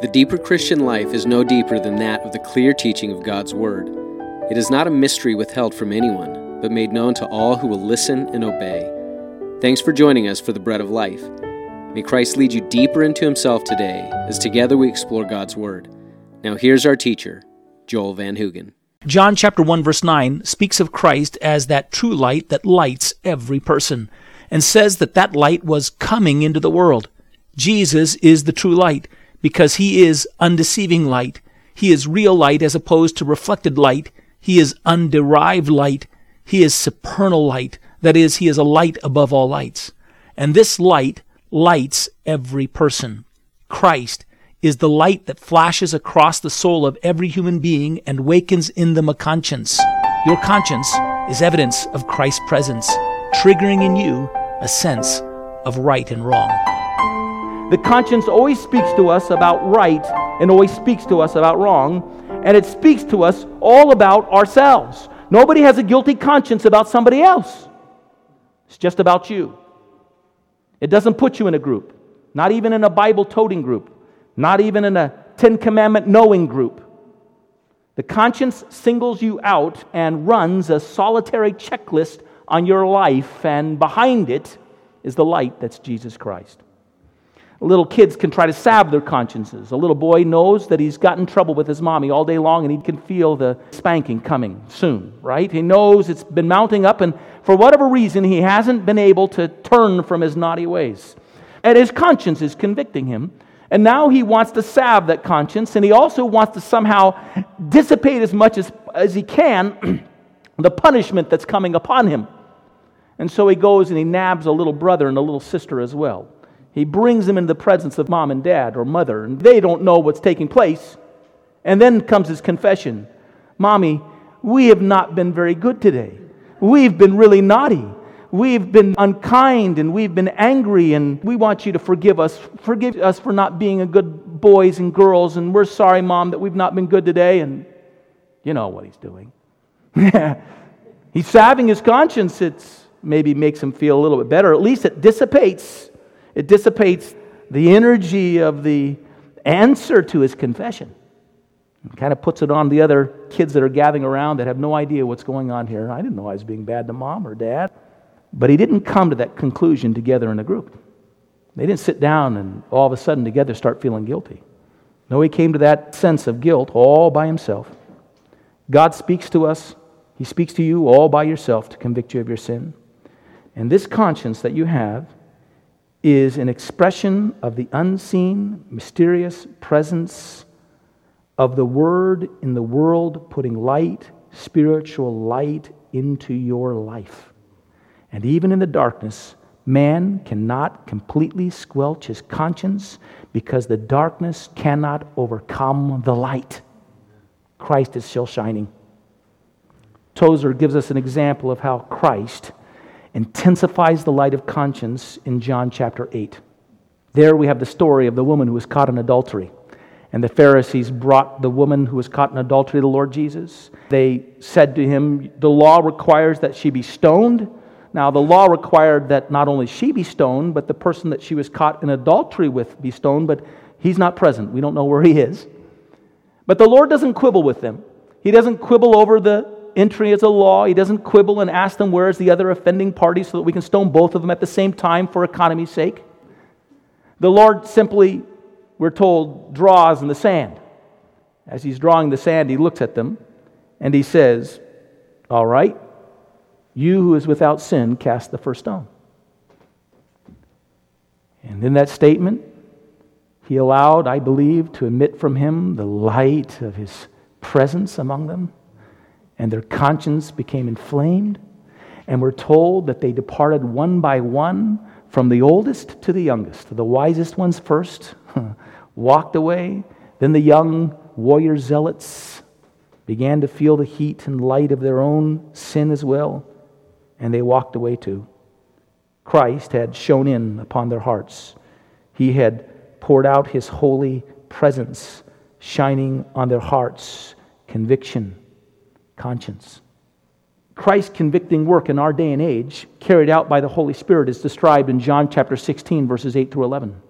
The deeper Christian life is no deeper than that of the clear teaching of God's Word. It is not a mystery withheld from anyone, but made known to all who will listen and obey. Thanks for joining us for the Bread of Life. May Christ lead you deeper into Himself today as together we explore God's Word. Now, here's our teacher, Joel Van Hoogen. John chapter 1 verse 9 speaks of Christ as that true light that lights every person and says that that light was coming into the world. Jesus is the true light because he is undeceiving light. He is real light as opposed to reflected light. He is underived light. He is supernal light. That is, he is a light above all lights. And this light lights every person. Christ is the light that flashes across the soul of every human being and wakens in them a conscience. Your conscience is evidence of Christ's presence, triggering in you a sense of right and wrong. The conscience always speaks to us about right and always speaks to us about wrong, and it speaks to us all about ourselves. Nobody has a guilty conscience about somebody else. It's just about you. It doesn't put you in a group, not even in a Bible toting group, not even in a Ten Commandment knowing group. The conscience singles you out and runs a solitary checklist on your life, and behind it is the light that's Jesus Christ. Little kids can try to salve their consciences. A little boy knows that he's gotten in trouble with his mommy all day long and he can feel the spanking coming soon, right? He knows it's been mounting up, and for whatever reason, he hasn't been able to turn from his naughty ways. And his conscience is convicting him. And now he wants to salve that conscience, and he also wants to somehow dissipate as much as, as he can the punishment that's coming upon him. And so he goes and he nabs a little brother and a little sister as well. He brings them into the presence of mom and dad or mother, and they don't know what's taking place. And then comes his confession Mommy, we have not been very good today. We've been really naughty. We've been unkind and we've been angry, and we want you to forgive us. Forgive us for not being a good boys and girls, and we're sorry, Mom, that we've not been good today. And you know what he's doing. he's salving his conscience. It maybe makes him feel a little bit better. At least it dissipates it dissipates the energy of the answer to his confession. It kind of puts it on the other kids that are gathering around that have no idea what's going on here. I didn't know I was being bad to mom or dad. But he didn't come to that conclusion together in a group. They didn't sit down and all of a sudden together start feeling guilty. No, he came to that sense of guilt all by himself. God speaks to us, he speaks to you all by yourself to convict you of your sin. And this conscience that you have is an expression of the unseen, mysterious presence of the Word in the world, putting light, spiritual light, into your life. And even in the darkness, man cannot completely squelch his conscience because the darkness cannot overcome the light. Christ is still shining. Tozer gives us an example of how Christ intensifies the light of conscience in John chapter 8. There we have the story of the woman who was caught in adultery. And the Pharisees brought the woman who was caught in adultery to the Lord Jesus. They said to him, The law requires that she be stoned. Now, the law required that not only she be stoned, but the person that she was caught in adultery with be stoned, but he's not present. We don't know where he is. But the Lord doesn't quibble with them. He doesn't quibble over the entry as a law. He doesn't quibble and ask them where is the other offending party so that we can stone both of them at the same time for economy's sake. The Lord simply, we're told, draws in the sand. As he's drawing the sand, he looks at them and he says, All right, you who is without sin, cast the first stone. And in that statement, he allowed, I believe, to emit from him the light of his presence among them and their conscience became inflamed. And we're told that they departed one by one from the oldest to the youngest. The wisest ones first walked away, then the young warrior zealots began to feel the heat and light of their own sin as well, and they walked away too. Christ had shone in upon their hearts. He had poured out his holy presence, shining on their hearts, conviction conscience. Christ's convicting work in our day and age, carried out by the Holy Spirit, is described in John chapter 16, verses 8 through 11.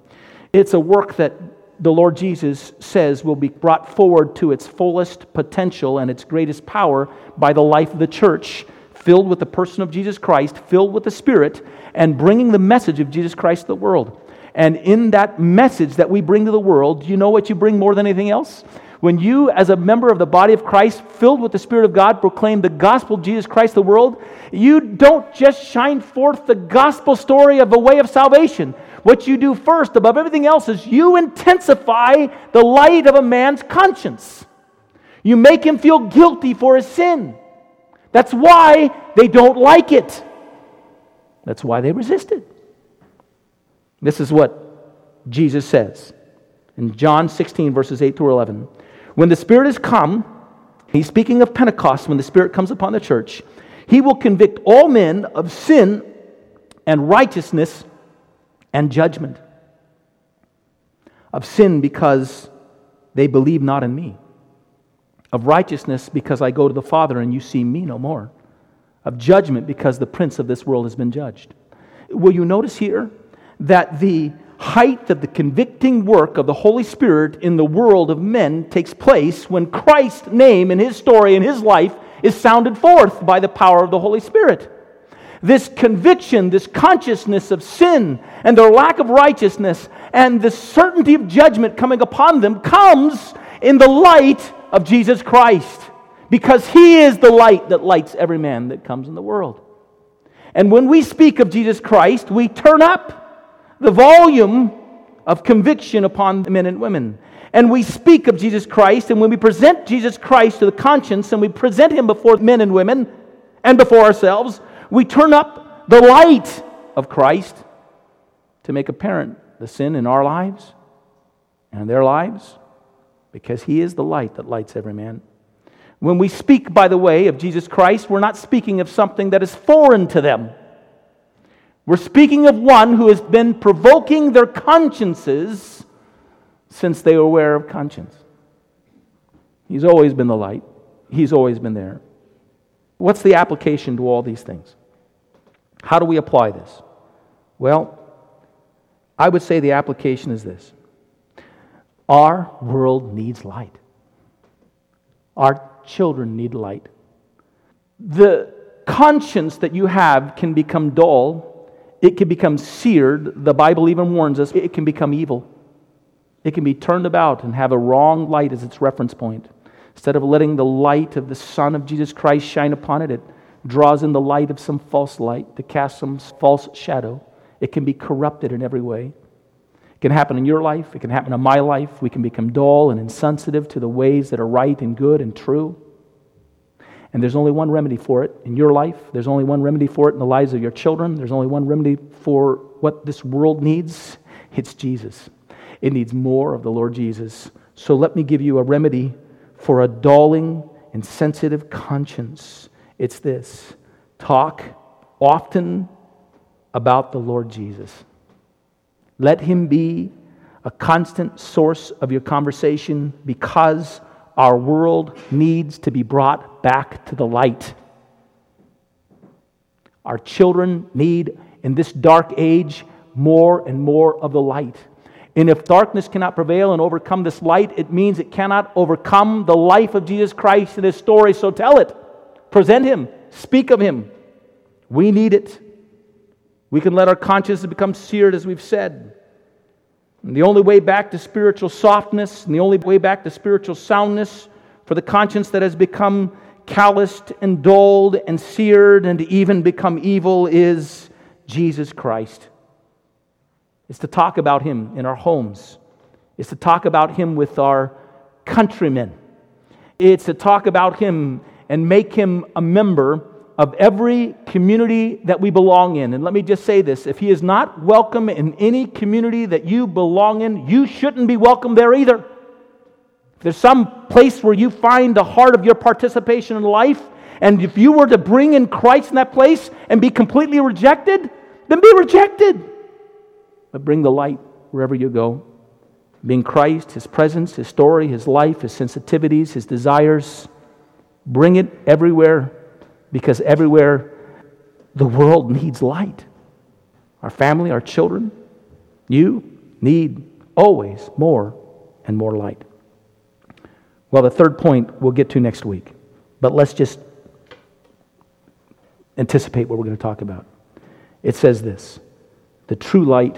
It's a work that the Lord Jesus says will be brought forward to its fullest potential and its greatest power by the life of the church, filled with the person of Jesus Christ, filled with the Spirit, and bringing the message of Jesus Christ to the world. And in that message that we bring to the world, you know what you bring more than anything else? When you, as a member of the body of Christ, filled with the Spirit of God, proclaim the gospel of Jesus Christ the world, you don't just shine forth the gospel story of a way of salvation. What you do first, above everything else, is you intensify the light of a man's conscience. You make him feel guilty for his sin. That's why they don't like it. That's why they resist it. This is what Jesus says in John 16, verses 8 through 11. When the Spirit has come, he's speaking of Pentecost, when the Spirit comes upon the church, he will convict all men of sin and righteousness and judgment. Of sin because they believe not in me. Of righteousness because I go to the Father and you see me no more. Of judgment because the prince of this world has been judged. Will you notice here that the height of the convicting work of the Holy Spirit in the world of men takes place when Christ's name and his story and his life is sounded forth by the power of the Holy Spirit. This conviction, this consciousness of sin and their lack of righteousness, and the certainty of judgment coming upon them comes in the light of Jesus Christ because he is the light that lights every man that comes in the world. And when we speak of Jesus Christ, we turn up the volume of conviction upon men and women. And we speak of Jesus Christ, and when we present Jesus Christ to the conscience and we present him before men and women and before ourselves, we turn up the light of Christ to make apparent the sin in our lives and their lives because he is the light that lights every man. When we speak, by the way, of Jesus Christ, we're not speaking of something that is foreign to them. We're speaking of one who has been provoking their consciences since they were aware of conscience. He's always been the light, He's always been there. What's the application to all these things? How do we apply this? Well, I would say the application is this Our world needs light, our children need light. The conscience that you have can become dull it can become seared. The Bible even warns us it can become evil. It can be turned about and have a wrong light as its reference point. Instead of letting the light of the Son of Jesus Christ shine upon it, it draws in the light of some false light to cast some false shadow. It can be corrupted in every way. It can happen in your life, it can happen in my life. We can become dull and insensitive to the ways that are right and good and true. And there's only one remedy for it in your life. There's only one remedy for it in the lives of your children. There's only one remedy for what this world needs. It's Jesus. It needs more of the Lord Jesus. So let me give you a remedy for a dulling and sensitive conscience. It's this talk often about the Lord Jesus. Let him be a constant source of your conversation because our world needs to be brought back to the light. Our children need, in this dark age, more and more of the light. And if darkness cannot prevail and overcome this light, it means it cannot overcome the life of Jesus Christ and His story. So tell it, present Him, speak of Him. We need it. We can let our consciences become seared, as we've said. And the only way back to spiritual softness and the only way back to spiritual soundness for the conscience that has become calloused and dulled and seared and even become evil is Jesus Christ. It's to talk about Him in our homes, it's to talk about Him with our countrymen, it's to talk about Him and make Him a member of every community that we belong in. And let me just say this if he is not welcome in any community that you belong in, you shouldn't be welcome there either. If there's some place where you find the heart of your participation in life, and if you were to bring in Christ in that place and be completely rejected, then be rejected. But bring the light wherever you go. Being Christ, His presence, His story, His life, His sensitivities, His desires. Bring it everywhere because everywhere the world needs light. Our family, our children, you need always more and more light. Well, the third point we'll get to next week, but let's just anticipate what we're going to talk about. It says this the true light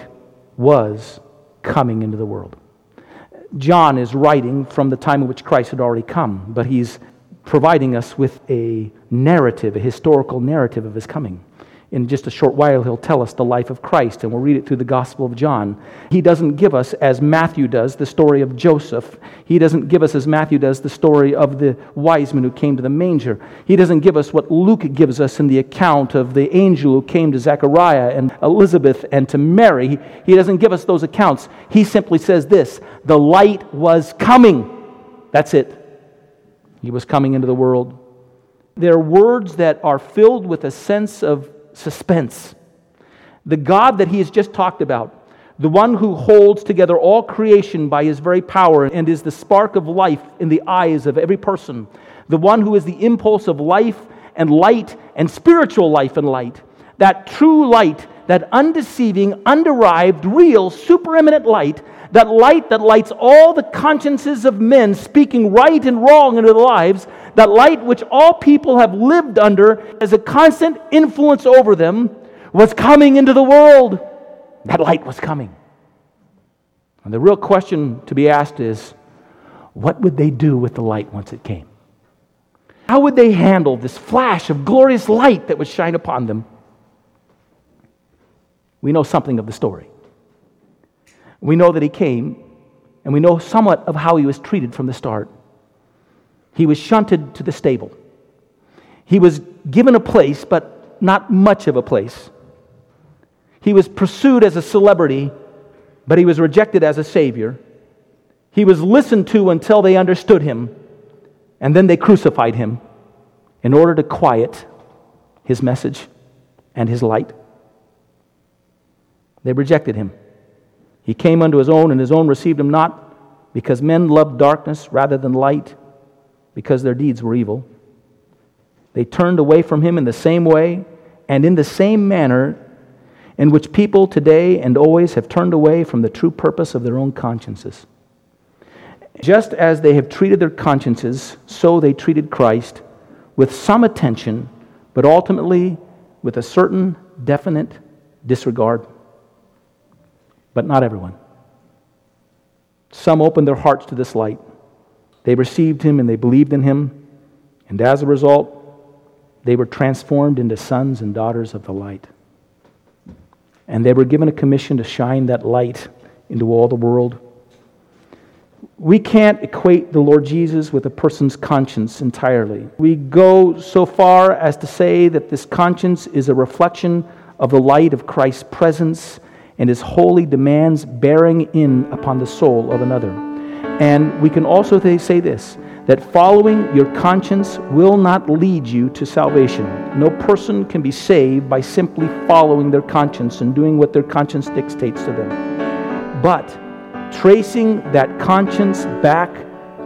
was coming into the world. John is writing from the time in which Christ had already come, but he's providing us with a narrative, a historical narrative of his coming in just a short while, he'll tell us the life of Christ, and we'll read it through the Gospel of John. He doesn't give us, as Matthew does, the story of Joseph. He doesn't give us, as Matthew does, the story of the wise men who came to the manger. He doesn't give us what Luke gives us in the account of the angel who came to Zechariah and Elizabeth and to Mary. He doesn't give us those accounts. He simply says this the light was coming. That's it. He was coming into the world. They're words that are filled with a sense of suspense. The God that he has just talked about, the one who holds together all creation by his very power and is the spark of life in the eyes of every person, the one who is the impulse of life and light and spiritual life and light, that true light, that undeceiving, underived, real, supereminent light, that light that lights all the consciences of men, speaking right and wrong into their lives, that light which all people have lived under as a constant influence over them, was coming into the world. That light was coming. And the real question to be asked is what would they do with the light once it came? How would they handle this flash of glorious light that would shine upon them? We know something of the story. We know that he came, and we know somewhat of how he was treated from the start. He was shunted to the stable. He was given a place, but not much of a place. He was pursued as a celebrity, but he was rejected as a savior. He was listened to until they understood him, and then they crucified him in order to quiet his message and his light. They rejected him. He came unto his own, and his own received him not, because men loved darkness rather than light, because their deeds were evil. They turned away from him in the same way and in the same manner in which people today and always have turned away from the true purpose of their own consciences. Just as they have treated their consciences, so they treated Christ with some attention, but ultimately with a certain definite disregard but not everyone. Some opened their hearts to this light. They received him and they believed in him, and as a result, they were transformed into sons and daughters of the light. And they were given a commission to shine that light into all the world. We can't equate the Lord Jesus with a person's conscience entirely. We go so far as to say that this conscience is a reflection of the light of Christ's presence and his holy demands bearing in upon the soul of another. And we can also say this that following your conscience will not lead you to salvation. No person can be saved by simply following their conscience and doing what their conscience dictates to them. But tracing that conscience back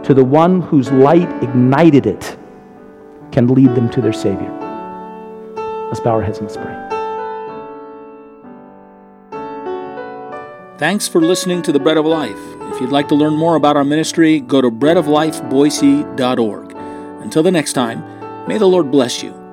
to the one whose light ignited it can lead them to their Savior. Let's bow our heads and let's pray. Thanks for listening to the Bread of Life. If you'd like to learn more about our ministry, go to breadoflifeboise.org. Until the next time, may the Lord bless you